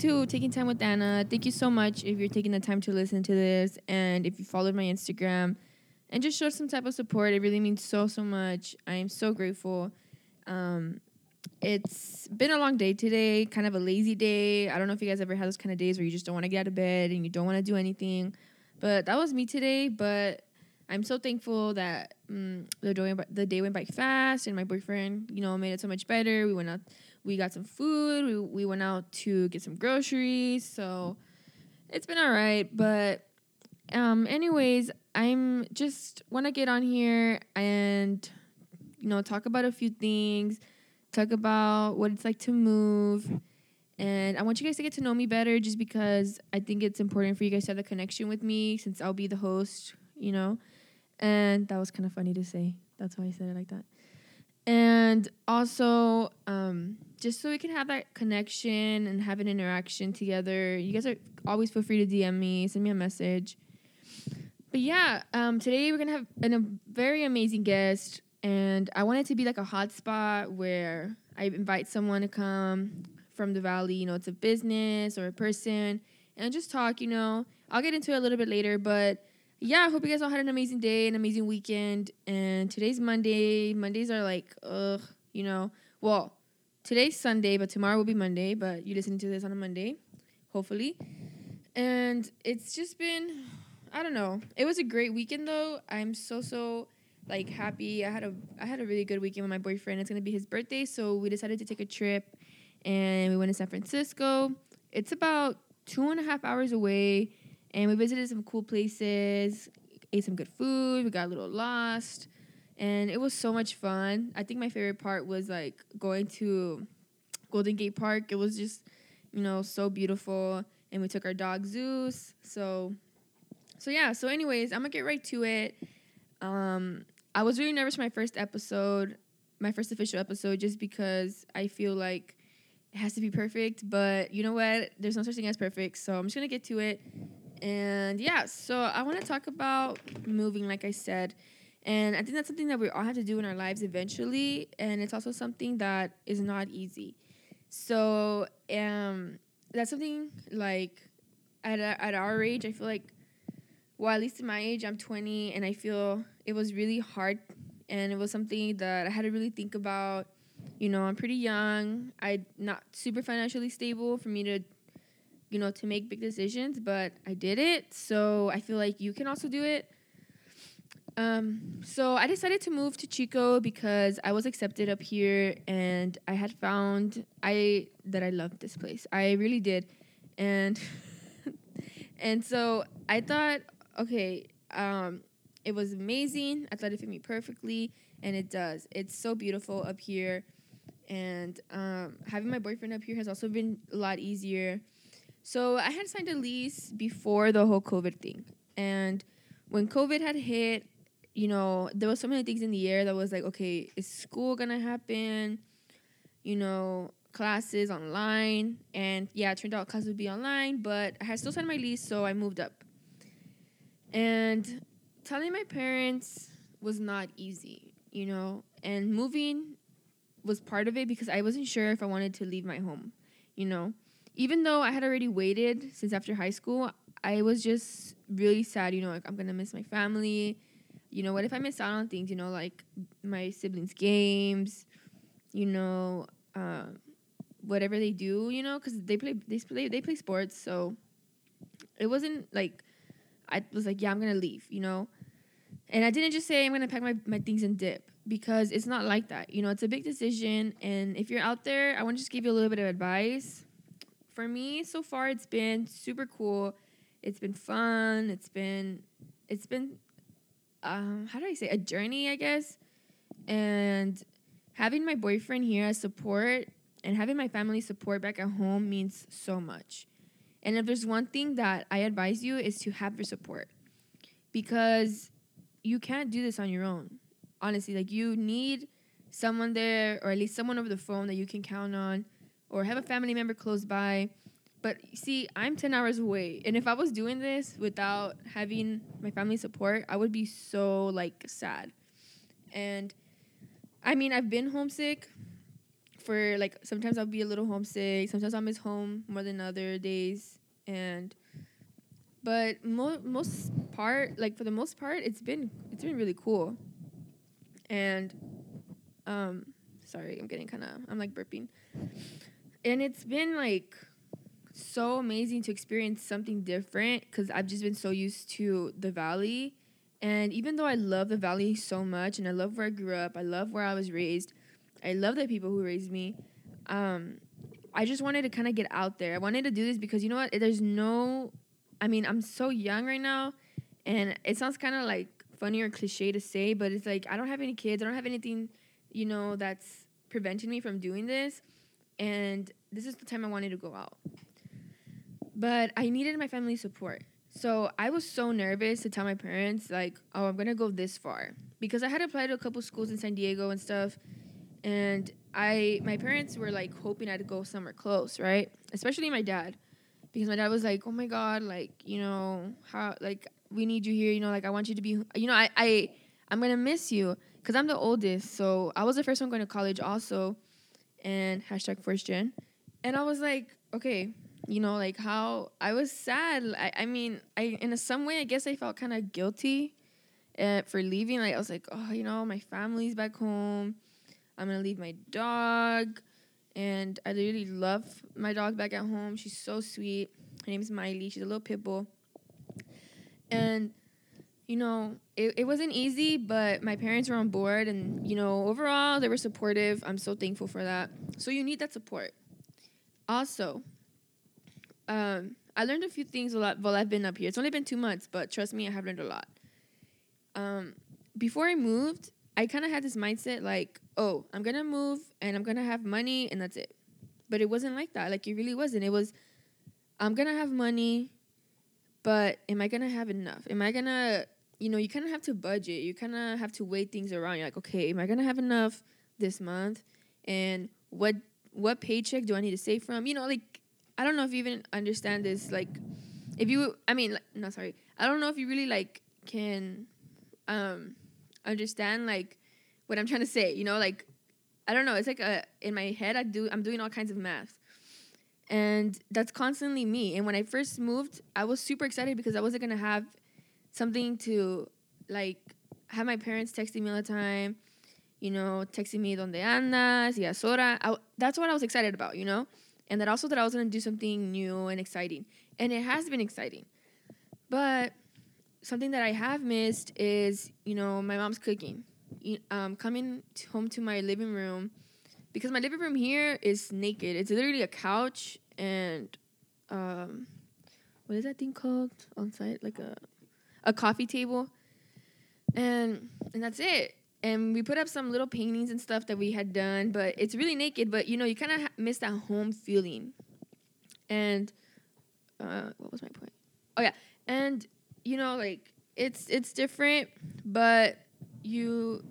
to Taking Time with Anna. Thank you so much if you're taking the time to listen to this and if you followed my Instagram and just showed some type of support. It really means so, so much. I am so grateful. Um, it's been a long day today, kind of a lazy day. I don't know if you guys ever had those kind of days where you just don't want to get out of bed and you don't want to do anything. But that was me today. But I'm so thankful that um, the, day, the day went by fast and my boyfriend, you know, made it so much better. We went out we got some food. We, we went out to get some groceries. So it's been all right. But, um, anyways, I'm just want to get on here and, you know, talk about a few things, talk about what it's like to move. And I want you guys to get to know me better just because I think it's important for you guys to have a connection with me since I'll be the host, you know. And that was kind of funny to say. That's why I said it like that. And also, um, just so we can have that connection and have an interaction together, you guys are always feel free to DM me, send me a message. But yeah, um, today we're gonna have an, a very amazing guest, and I want it to be like a hotspot where I invite someone to come from the valley. You know, it's a business or a person, and just talk. You know, I'll get into it a little bit later, but yeah, I hope you guys all had an amazing day, an amazing weekend. And today's Monday. Mondays are like, ugh, you know. Well, today's Sunday, but tomorrow will be Monday. But you listening to this on a Monday, hopefully. And it's just been, I don't know. It was a great weekend though. I'm so so like happy. I had a I had a really good weekend with my boyfriend. It's gonna be his birthday, so we decided to take a trip, and we went to San Francisco. It's about two and a half hours away and we visited some cool places, ate some good food, we got a little lost, and it was so much fun. I think my favorite part was like going to Golden Gate Park. It was just, you know, so beautiful, and we took our dog Zeus. So, so yeah. So, anyways, I'm gonna get right to it. Um, I was really nervous for my first episode, my first official episode, just because I feel like it has to be perfect. But you know what? There's no such thing as perfect. So I'm just gonna get to it. And yeah, so I want to talk about moving, like I said. And I think that's something that we all have to do in our lives eventually. And it's also something that is not easy. So um, that's something like at, at our age, I feel like, well, at least in my age, I'm 20, and I feel it was really hard. And it was something that I had to really think about. You know, I'm pretty young. I'm not super financially stable for me to you know, to make big decisions, but I did it. So I feel like you can also do it. Um, so I decided to move to Chico because I was accepted up here and I had found I that I loved this place. I really did. And and so I thought, okay, um, it was amazing. I thought it fit me perfectly, and it does. It's so beautiful up here. And um, having my boyfriend up here has also been a lot easier so I had signed a lease before the whole COVID thing. And when COVID had hit, you know, there was so many things in the air that was like, okay, is school gonna happen? You know, classes online. And yeah, it turned out classes would be online, but I had still signed my lease, so I moved up. And telling my parents was not easy, you know, and moving was part of it because I wasn't sure if I wanted to leave my home, you know even though I had already waited since after high school, I was just really sad, you know, like I'm gonna miss my family. You know, what if I miss out on things, you know, like my siblings' games, you know, uh, whatever they do, you know, because they play they play they play sports, so it wasn't like I was like, yeah, I'm gonna leave, you know. And I didn't just say I'm gonna pack my, my things and dip because it's not like that. You know, it's a big decision and if you're out there, I wanna just give you a little bit of advice for me so far it's been super cool. It's been fun. It's been it's been um, how do i say a journey i guess. And having my boyfriend here as support and having my family support back at home means so much. And if there's one thing that i advise you is to have your support because you can't do this on your own. Honestly like you need someone there or at least someone over the phone that you can count on or have a family member close by. But see, I'm 10 hours away. And if I was doing this without having my family support, I would be so like sad. And I mean, I've been homesick for like sometimes I'll be a little homesick. Sometimes I'll miss home more than other days, and but mo- most part, like for the most part, it's been it's been really cool. And um, sorry, I'm getting kind of I'm like burping, and it's been like so amazing to experience something different because I've just been so used to the valley. And even though I love the valley so much and I love where I grew up, I love where I was raised, I love the people who raised me. Um, I just wanted to kind of get out there. I wanted to do this because you know what? There's no, I mean, I'm so young right now, and it sounds kind of like funny or cliche to say, but it's like I don't have any kids. I don't have anything, you know, that's preventing me from doing this. And this is the time I wanted to go out. But I needed my family's support. So I was so nervous to tell my parents, like, oh, I'm gonna go this far. Because I had applied to a couple schools in San Diego and stuff and I my parents were like hoping I'd go somewhere close, right? Especially my dad, because my dad was like, "Oh my god, like you know how like we need you here, you know, like I want you to be, you know, I I I'm gonna miss you because I'm the oldest, so I was the first one going to college also, and hashtag first gen, and I was like, okay, you know, like how I was sad. I I mean, I in a, some way I guess I felt kind of guilty. Uh, for leaving, like I was like, oh, you know, my family's back home I'm gonna leave my dog, and I really love my dog back at home. She's so sweet. Her name is Miley. She's a little pit bull, and you know, it, it wasn't easy, but my parents were on board, and you know, overall they were supportive. I'm so thankful for that. So you need that support. Also, um, I learned a few things a lot while I've been up here. It's only been two months, but trust me, I have learned a lot. Um, before I moved, I kind of had this mindset like, oh, I'm gonna move and I'm gonna have money and that's it. But it wasn't like that. Like it really wasn't. It was, I'm gonna have money, but am I gonna have enough? Am I gonna, you know, you kind of have to budget. You kind of have to weigh things around. You're like, okay, am I gonna have enough this month? And what what paycheck do I need to save from? You know, like I don't know if you even understand this. Like, if you, I mean, like, no, sorry, I don't know if you really like can, um understand like what I'm trying to say. You know, like I don't know. It's like a in my head. I do. I'm doing all kinds of math, and that's constantly me. And when I first moved, I was super excited because I wasn't gonna have something to like have my parents texting me all the time. You know, texting me donde andas y a I, that's what I was excited about. You know, and that also that I was gonna do something new and exciting, and it has been exciting, but something that I have missed is, you know, my mom's cooking. Um, coming home to my living room, because my living room here is naked. It's literally a couch and, um, what is that thing called on site? Like a, a coffee table, and and that's it. And we put up some little paintings and stuff that we had done, but it's really naked. But you know, you kind of ha- miss that home feeling. And uh, what was my point? Oh yeah, and you know, like it's it's different, but you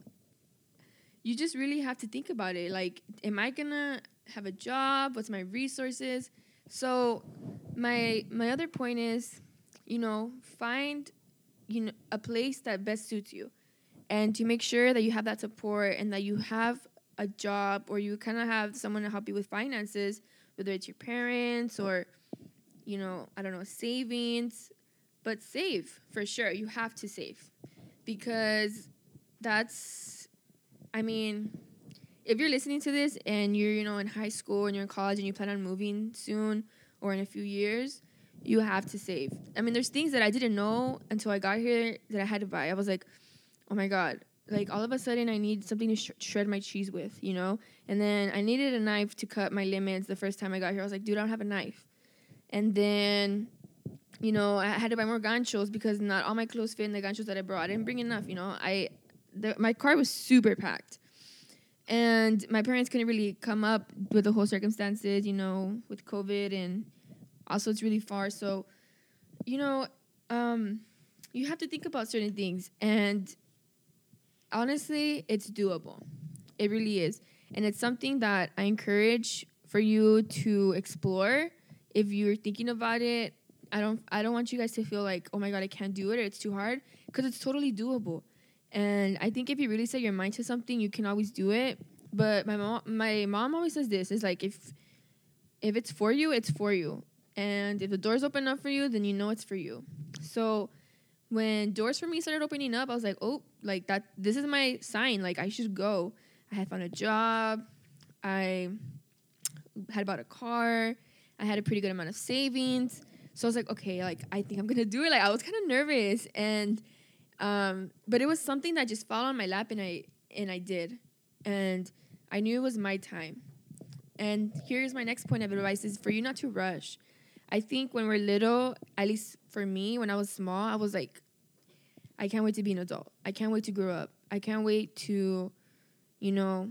you just really have to think about it. Like, am I gonna have a job? What's my resources? So my my other point is, you know, find you know a place that best suits you, and to make sure that you have that support and that you have a job or you kind of have someone to help you with finances, whether it's your parents or you know I don't know savings but save for sure. You have to save because that's, I mean, if you're listening to this and you're, you know, in high school and you're in college and you plan on moving soon or in a few years, you have to save. I mean, there's things that I didn't know until I got here that I had to buy. I was like, oh my God. Like all of a sudden, I need something to sh- shred my cheese with, you know? And then I needed a knife to cut my limits the first time I got here. I was like, dude, I don't have a knife. And then you know, I had to buy more ganchos because not all my clothes fit in the ganchos that I brought. I didn't bring enough, you know. I the, my car was super packed. And my parents couldn't really come up with the whole circumstances, you know, with COVID and also it's really far. So, you know, um, you have to think about certain things and honestly, it's doable. It really is. And it's something that I encourage for you to explore if you're thinking about it I don't I don't want you guys to feel like, "Oh my god, I can't do it or it's too hard" because it's totally doable. And I think if you really set your mind to something, you can always do it. but my mom my mom always says this is like if if it's for you, it's for you. And if the doors open up for you, then you know it's for you. So when doors for me started opening up, I was like, oh, like that this is my sign. Like I should go. I had found a job. I had bought a car. I had a pretty good amount of savings. So I was like, okay, like I think I'm gonna do it. Like I was kind of nervous and um, but it was something that just fell on my lap and I and I did. And I knew it was my time. And here's my next point of advice is for you not to rush. I think when we're little, at least for me, when I was small, I was like, I can't wait to be an adult. I can't wait to grow up. I can't wait to, you know,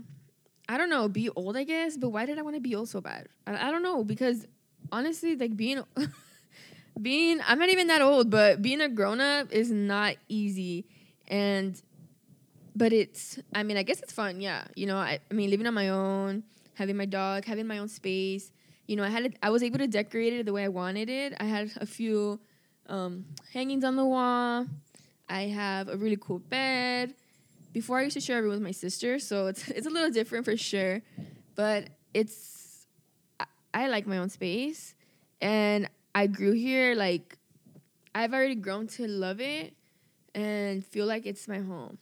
I don't know, be old, I guess. But why did I want to be old so bad? I, I don't know because honestly, like being, being, I'm not even that old, but being a grown up is not easy. And, but it's, I mean, I guess it's fun. Yeah. You know, I, I mean, living on my own, having my dog, having my own space. You know, I had, I was able to decorate it the way I wanted it. I had a few um, hangings on the wall. I have a really cool bed. Before I used to share a room with my sister, so it's it's a little different for sure, but it's I, I like my own space, and I grew here. Like I've already grown to love it and feel like it's my home.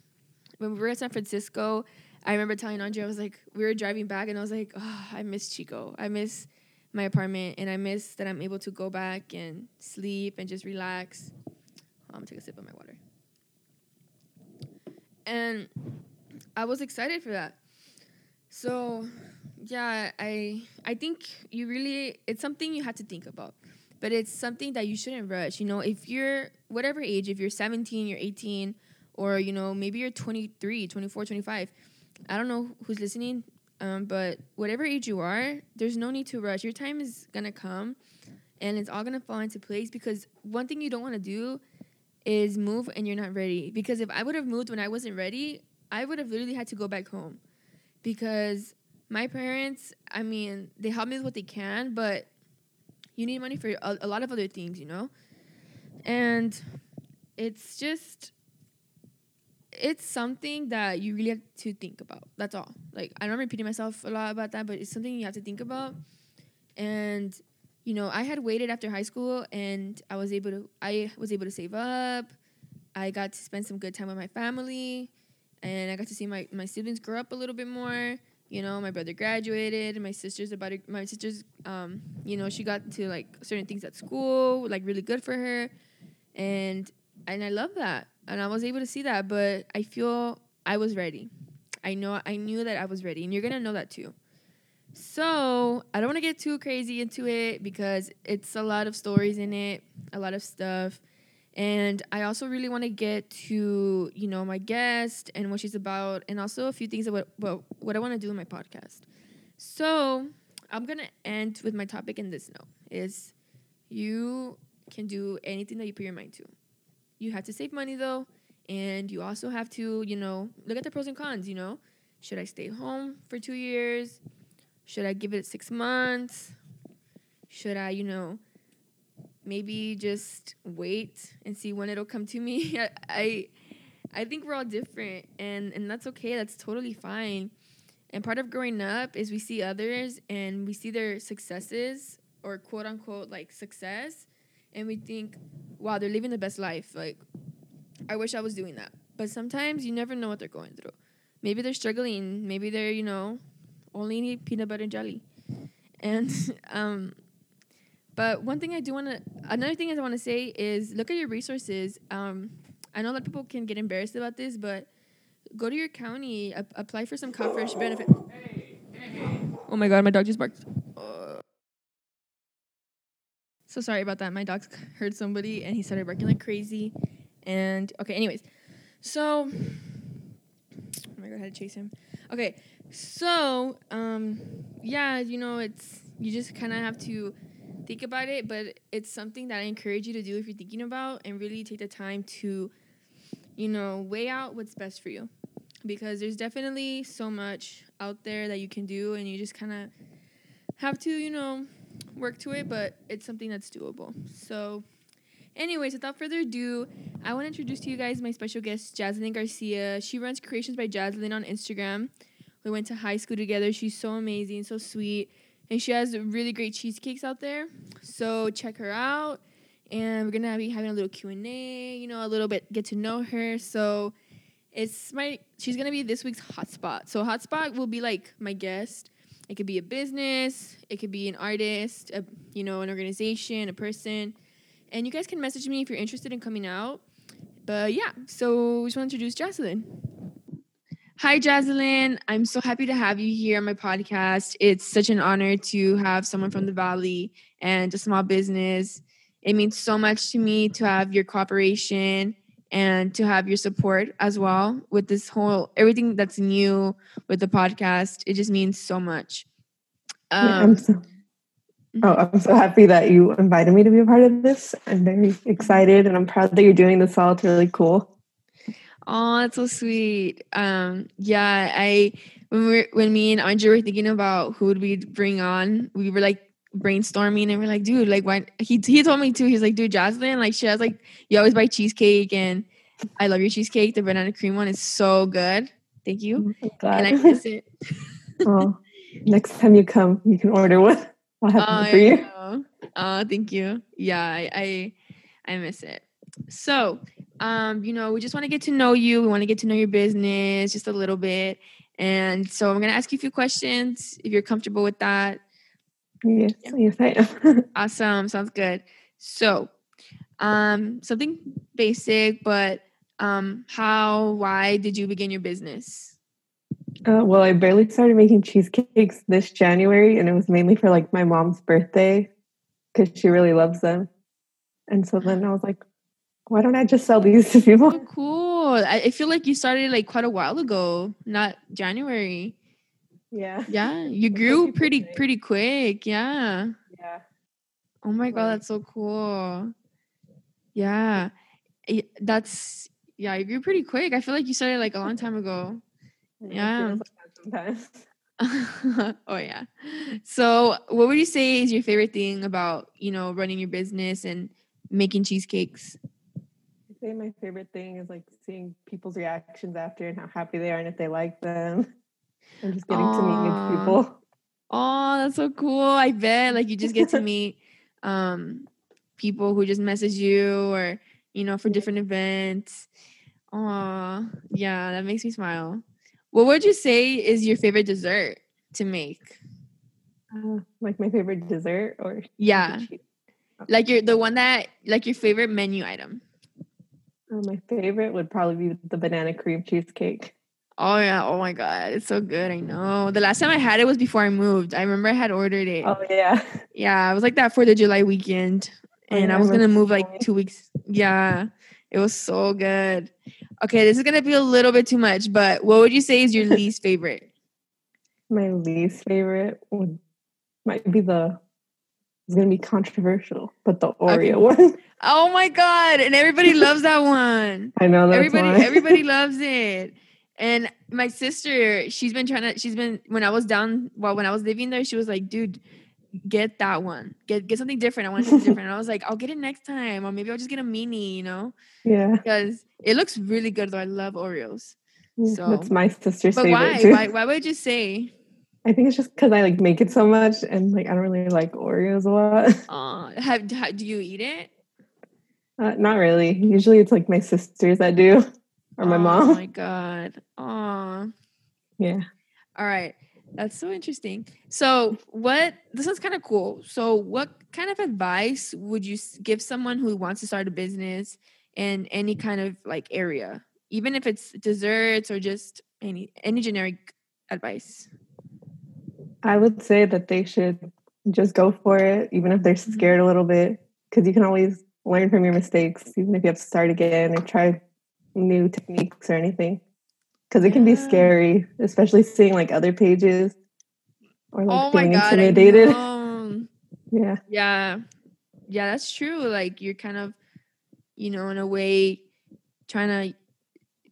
When we were at San Francisco, I remember telling Andre, I was like, we were driving back, and I was like, oh, I miss Chico. I miss my apartment, and I miss that I'm able to go back and sleep and just relax. I'm gonna take a sip of my water and I was excited for that. So, yeah, I I think you really it's something you have to think about. But it's something that you shouldn't rush. You know, if you're whatever age, if you're 17, you're 18, or you know, maybe you're 23, 24, 25. I don't know who's listening, um, but whatever age you are, there's no need to rush. Your time is gonna come, and it's all gonna fall into place. Because one thing you don't want to do is move and you're not ready. Because if I would have moved when I wasn't ready, I would have literally had to go back home. Because my parents, I mean, they help me with what they can, but you need money for a, a lot of other things, you know? And it's just it's something that you really have to think about. That's all. Like I know I'm repeating myself a lot about that, but it's something you have to think about. And you know, I had waited after high school and I was able to I was able to save up. I got to spend some good time with my family and I got to see my, my siblings grow up a little bit more. You know, my brother graduated, and my sister's about to, my sister's um, you know, she got to like certain things at school, like really good for her. And and I love that. And I was able to see that, but I feel I was ready. I know I knew that I was ready, and you're gonna know that too. So I don't want to get too crazy into it because it's a lot of stories in it, a lot of stuff. And I also really want to get to, you know, my guest and what she's about, and also a few things about, about what I want to do in my podcast. So I'm gonna end with my topic in this note is you can do anything that you put your mind to. You have to save money though, and you also have to, you know, look at the pros and cons, you know. Should I stay home for two years? Should I give it six months? Should I, you know, maybe just wait and see when it'll come to me? I, I, I think we're all different, and and that's okay. That's totally fine. And part of growing up is we see others and we see their successes or quote unquote like success, and we think, wow, they're living the best life. Like, I wish I was doing that. But sometimes you never know what they're going through. Maybe they're struggling. Maybe they're, you know, only need peanut butter and jelly. And um, but one thing I do want to, another thing I want to say is look at your resources. Um, I know that people can get embarrassed about this, but go to your county, ap- apply for some CalFresh benefit. Hey, hey. Oh my god, my dog just barked. So sorry about that. My dog heard somebody and he started barking like crazy. And okay, anyways, so oh my god, I had to chase him. Okay, so, um, yeah, you know, it's you just kind of have to think about it, but it's something that I encourage you to do if you're thinking about and really take the time to, you know, weigh out what's best for you. Because there's definitely so much out there that you can do, and you just kind of have to, you know, work to it, but it's something that's doable. So, anyways, without further ado, I want to introduce to you guys my special guest, Jaslyn Garcia. She runs Creations by Jaslyn on Instagram We went to high school together. She's so amazing, so sweet, and she has really great cheesecakes out there. So check her out, and we're gonna be having a little Q and A. You know, a little bit get to know her. So it's my she's gonna be this week's hotspot. So hotspot will be like my guest. It could be a business, it could be an artist, a, you know, an organization, a person, and you guys can message me if you're interested in coming out. But yeah, so we just want to introduce Jocelyn. Hi, Jocelyn. I'm so happy to have you here on my podcast. It's such an honor to have someone from the Valley and a small business. It means so much to me to have your cooperation and to have your support as well with this whole everything that's new with the podcast. It just means so much. Um, yeah, I'm so, oh, I'm so happy that you invited me to be a part of this. I'm very excited and I'm proud that you're doing this all. It's really cool. Oh, that's so sweet. Um, yeah, I when we when me and Andre were thinking about who would we bring on, we were like brainstorming and we're like, dude, like why he he told me too. He's like, dude, Jocelyn, like she has like you always buy cheesecake and I love your cheesecake. The banana cream one is so good. Thank you. And I miss it. oh, next time you come, you can order one. I'll have uh, for you. Oh, thank you. Yeah, I, I I miss it. So, um, you know, we just want to get to know you. We want to get to know your business just a little bit. And so I'm gonna ask you a few questions if you're comfortable with that. Yes, yeah. yes, I am. awesome. Sounds good. So, um, something basic, but um, how, why did you begin your business? Uh, well, I barely started making cheesecakes this January, and it was mainly for like my mom's birthday because she really loves them. And so then I was like, why don't I just sell these to people? Oh, cool. I, I feel like you started like quite a while ago, not January. Yeah. Yeah. You grew pretty pretty quick. Yeah. Yeah. Oh my god, that's so cool. Yeah. That's yeah, you grew pretty quick. I feel like you started like a long time ago. Yeah. Sometimes. oh yeah. So, what would you say is your favorite thing about, you know, running your business and making cheesecakes? I say my favorite thing is like seeing people's reactions after and how happy they are and if they like them. And just getting Aww. to meet new people. Oh, that's so cool. I bet like you just get to meet um people who just message you or you know for different events. Oh, yeah, that makes me smile. What would you say is your favorite dessert to make? Uh, like my favorite dessert or yeah, like your the one that like your favorite menu item. Uh, my favorite would probably be the banana cream cheesecake. Oh yeah! Oh my god, it's so good. I know. The last time I had it was before I moved. I remember I had ordered it. Oh yeah. Yeah, it was like that for the July weekend, oh, and I was gonna move like two weeks. Yeah, it was so good. Okay, this is gonna be a little bit too much, but what would you say is your least favorite? My least favorite would might be the. It's gonna be controversial, but the Oreo okay. one. Oh my god! And everybody loves that one. I know. everybody. Everybody loves it. And my sister, she's been trying to. She's been when I was down. Well, when I was living there, she was like, "Dude, get that one. Get get something different. I want something different." And I was like, "I'll get it next time, or maybe I'll just get a mini." You know? Yeah. Because it looks really good, though. I love Oreos. So that's my sister's but favorite why? Why? Why would you say? I think it's just because I like make it so much, and like I don't really like Oreos a lot. Uh, have, have do you eat it? Uh, not really. Usually, it's like my sisters that do or my oh mom. Oh my god. Oh. Yeah. All right. That's so interesting. So, what this is kind of cool. So, what kind of advice would you give someone who wants to start a business in any kind of like area, even if it's desserts or just any any generic advice? I would say that they should just go for it, even if they're mm-hmm. scared a little bit, because you can always learn from your mistakes, even if you have to start again and try new techniques or anything because it can be scary, especially seeing like other pages or like oh being God, intimidated. yeah. Yeah. Yeah, that's true. Like you're kind of, you know, in a way trying to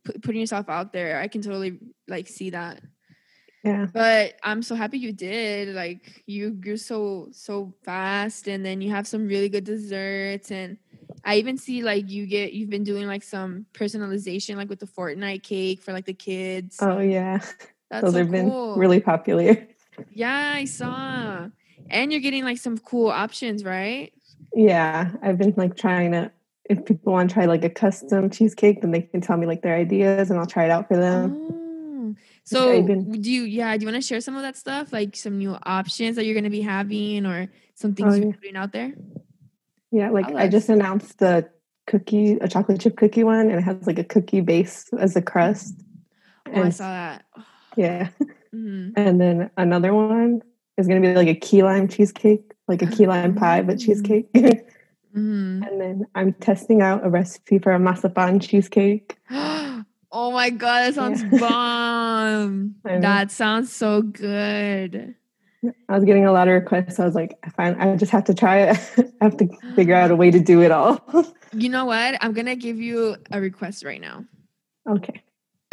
put putting yourself out there. I can totally like see that. Yeah. But I'm so happy you did. Like you grew so so fast and then you have some really good desserts and I even see like you get you've been doing like some personalization like with the Fortnite cake for like the kids. Oh yeah. That's Those so have been really popular. Yeah, I saw. And you're getting like some cool options, right? Yeah, I've been like trying to. If people want to try like a custom cheesecake, then they can tell me like their ideas, and I'll try it out for them. Oh. So even- do you yeah, do you want to share some of that stuff? Like some new options that you're gonna be having or some Oh, things you're putting out there? Yeah, like Tell I just announced the cookie, a chocolate chip cookie one, and it has like a cookie base as a crust. Oh, I saw that. yeah, hmm and then another one is gonna be like a key lime cheesecake, like a key lime pie, but Mm. cheesecake. and hmm then I'm testing out a recipe for a masapan cheesecake. oh my god, that sounds Yeah. bomb. That sounds so good. I was getting a lot of requests. I was like, I find I just have to try it. I have to figure out a way to do it all. You know what? I'm gonna give you a request right now. okay,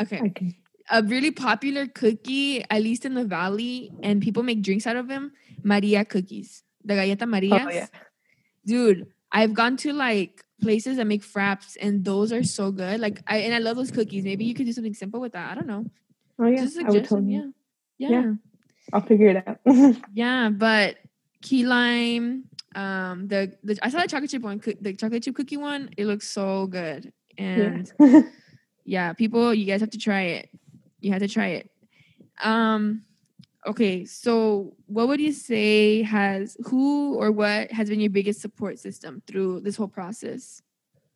Okay. Can. a really popular cookie, at least in the valley, and people make drinks out of them. Maria cookies, the galleta Maria. Oh yeah, Dude, I've gone to like places that make fraps, and those are so good. Like, I and I love those cookies. Maybe you could do something simple with that. I don't know. oh yeah. Just a I would totally. Yeah. yeah, Yeah. I'll figure it out. yeah. But key lime, um, the the I saw the chocolate chip one, the chocolate chip cookie one. It looks so good, and yeah. yeah people you guys have to try it you have to try it um okay so what would you say has who or what has been your biggest support system through this whole process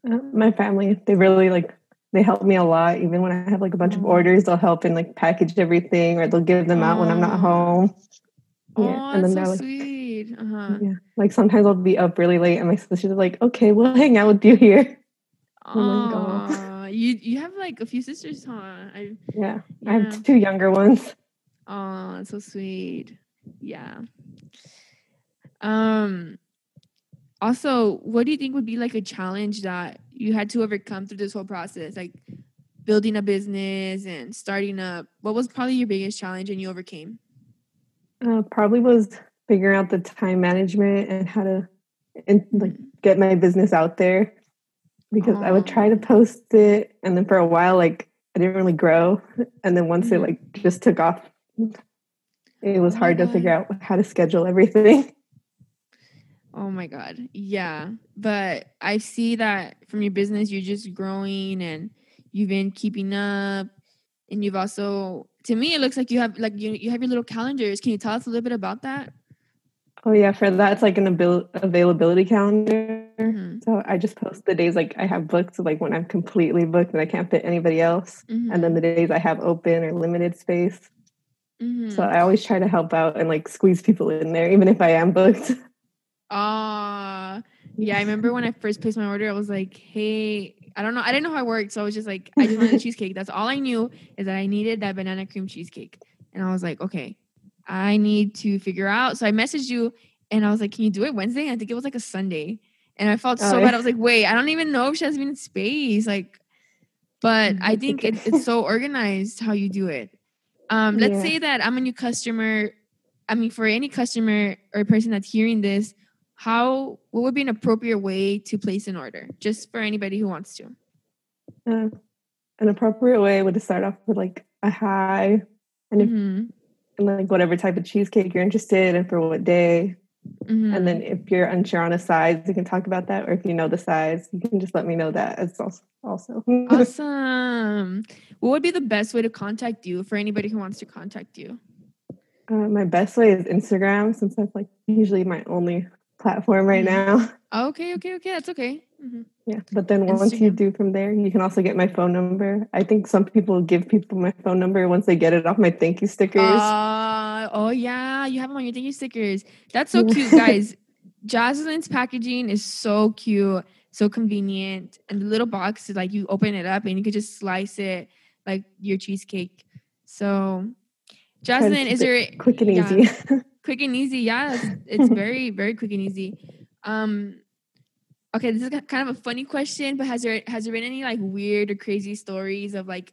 Uh, my family, they really like they help me a lot. Even when I have like a bunch of orders, they'll help and like package everything, or they'll give them out when I'm not home. oh and then so they're like, sweet uh-huh yeah, like sometimes I'll be up really late, and my sister's like, "Okay, we'll hang out with you here." Oh my God. You you have like a few sisters huh I, Yeah, I have two younger ones. Oh, so sweet. Yeah. Um also, what do you think would be like a challenge that you had to overcome through this whole process? Like building a business and starting up. What was probably your biggest challenge and you overcame? Uh, probably was figuring out the time management and how to and like get my business out there because I would try to post it and then for a while like I didn't really grow and then once it Mhm. like just took off it was Oh hard to figure out how to schedule everything. Oh my god. Yeah. But I see that from your business you're just growing and you've been keeping up and you've also to me it looks like you have like you, you have your little calendars. Can you tell us a little bit about that? Oh yeah, for that it's like an abil- availability calendar. Mhm. So I just post the days like I have booked, like when I'm completely booked and I can't fit anybody else, and then the days I have open or limited space. Mhm. So I always try to help out and like squeeze people in there, even if I am booked. Ah, yeah. I remember when I first placed my order, I was like, "Hey, I don't know. I didn't know how it worked, so I was just like, I just wanted a cheesecake. That's all I knew is that I needed that banana cream cheesecake." And I was like, "Okay, I need to figure out." So I messaged you, and I was like, "Can you do it Wednesday?" And I think it was like a Sunday, and I felt Oh, so yeah. bad. I was like, "Wait, I don't even know if she has been in space." Like, but I think it, it's so organized how you do it. Um, let's Yeah. say that I'm a new customer. I mean, for any customer or person that's hearing this, how what would be an appropriate way to place an order just for anybody who wants to Uh, an appropriate way would to start off with like a hi and, if, Mhm, and like whatever type of cheesecake you're interested in for what day. mhm. And then if you're unsure on a size, you can talk about that. Or if you know the size, you can just let me know that as also. also. awesome what would be the best way to contact you for anybody who wants to contact you uh, my best way is Instagram since that's like usually my only platform right Mhm. now. okay okay okay that's okay Mhm. Yeah. But then once you do from there, you can also get my phone number. I think some people give people my phone number once they get it off my thank you stickers. Uh, oh yeah, you have them on your thank you stickers. That's so cute, guys. Jocelyn's packaging is so cute, so convenient, and the little box is like you open it up and you can just slice it like your cheesecake. So, Jocelyn, is there Quick and yeah, easy. quick and easy? Yeah, it's, it's very very quick and easy. Um, okay, this is kind of a funny question, but has there has there been any like weird or crazy stories of like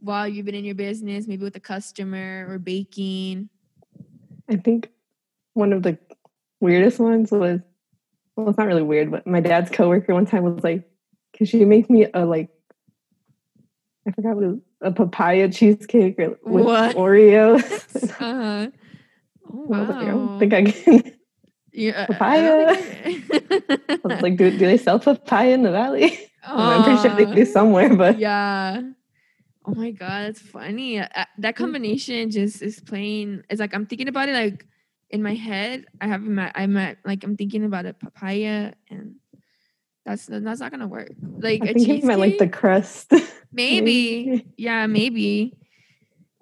while you've been in your business, maybe with a customer or baking? I think one of the weirdest ones was well, it's not really weird, but my dad's coworker one time was like, "Can she make me a like I forgot what it was, a papaya cheesecake or with What? Oreos. Uh-huh. Oh, I was like, I don't think I can. Yeah, I Papaya. I was like, do, do they sell papaya in the valley? I- I'm pretty sure they do somewhere, but yeah. Oh my god, that's funny. Uh, uh, that Mm. combination just is playing. It's like I'm thinking about it like in my head. I have my I'm at, like I'm thinking about a papaya and that's that's not gonna work. Like I a think he meant like the crust. maybe. Yeah, maybe.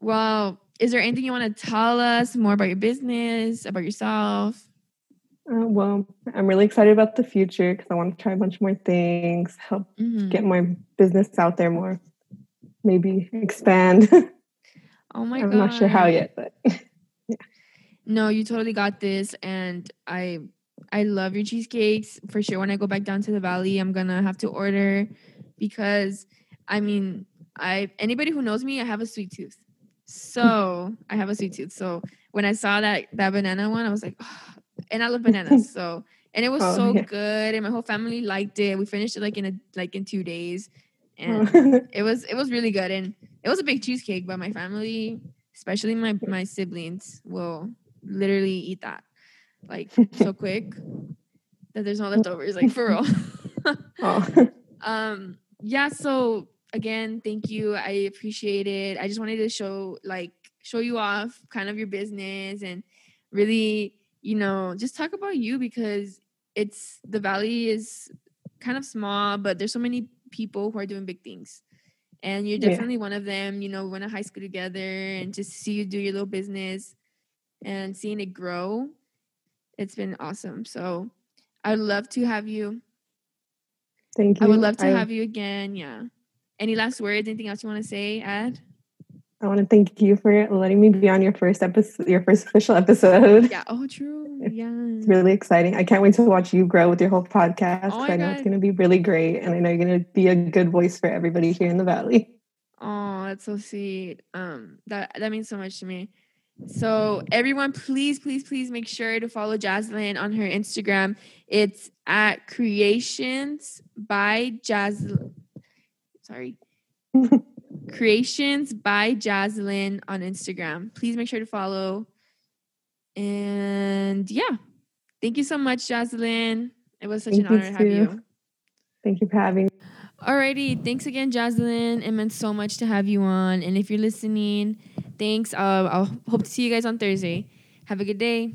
Well, is there anything you want to tell us more about your business, about yourself? Uh, well, I'm really excited about the future because I want to try a bunch more things, help Mhm. get my business out there more, maybe expand. Oh my I'm god. not sure how yet, but No, you totally got this, and I I love your cheesecakes for sure. When I go back down to the valley, I'm gonna have to order because I mean, I anybody who knows me, I have a sweet tooth. So I have a sweet tooth. So when I saw that that banana one, I was like, "Ah," and I love bananas. So and it was Oh, so yeah. good, and my whole family liked it. We finished it like in a like in two days, and oh, it was it was really good and it was a big cheesecake but my family especially my my siblings will literally eat that like so quick that there's no leftovers like for real oh, um yeah so again thank you i appreciate it i just wanted to show like show you off kind of your business and really you know just talk about you because it's the valley is kind of small but there's so many people who are doing big things and you're Yeah. definitely one of them you know we went to high school together and just see you do your little business and seeing it grow it's been awesome so i'd love to have you thank you. I would love to I, have you again. Yeah. Any last words? Anything else you want to say, Ed? I want to thank you for letting me be on your first episode, your first official episode. Yeah. Oh, true. Yeah. It's really exciting. I can't wait to watch you grow with your whole podcast. Oh I know it's going to be really great, and I know you're going to be a good voice for everybody here in the valley. Oh, that's so sweet. Um, that that means so much to me. So everyone, please, please, please make sure to follow Jaslyn on her Instagram. It's at Creations by Jaslyn. Sorry. Creations by Jaslyn on Instagram. Please make sure to follow. And yeah, thank you so much, Jaslyn. It was such Thank an honor to have you. Thank you for having. me. Alrighty, thanks again, Jaslyn. It meant so much to have you on. And if you're listening, thanks. Uh, I'll hope to see you guys on Thursday. Have a good day.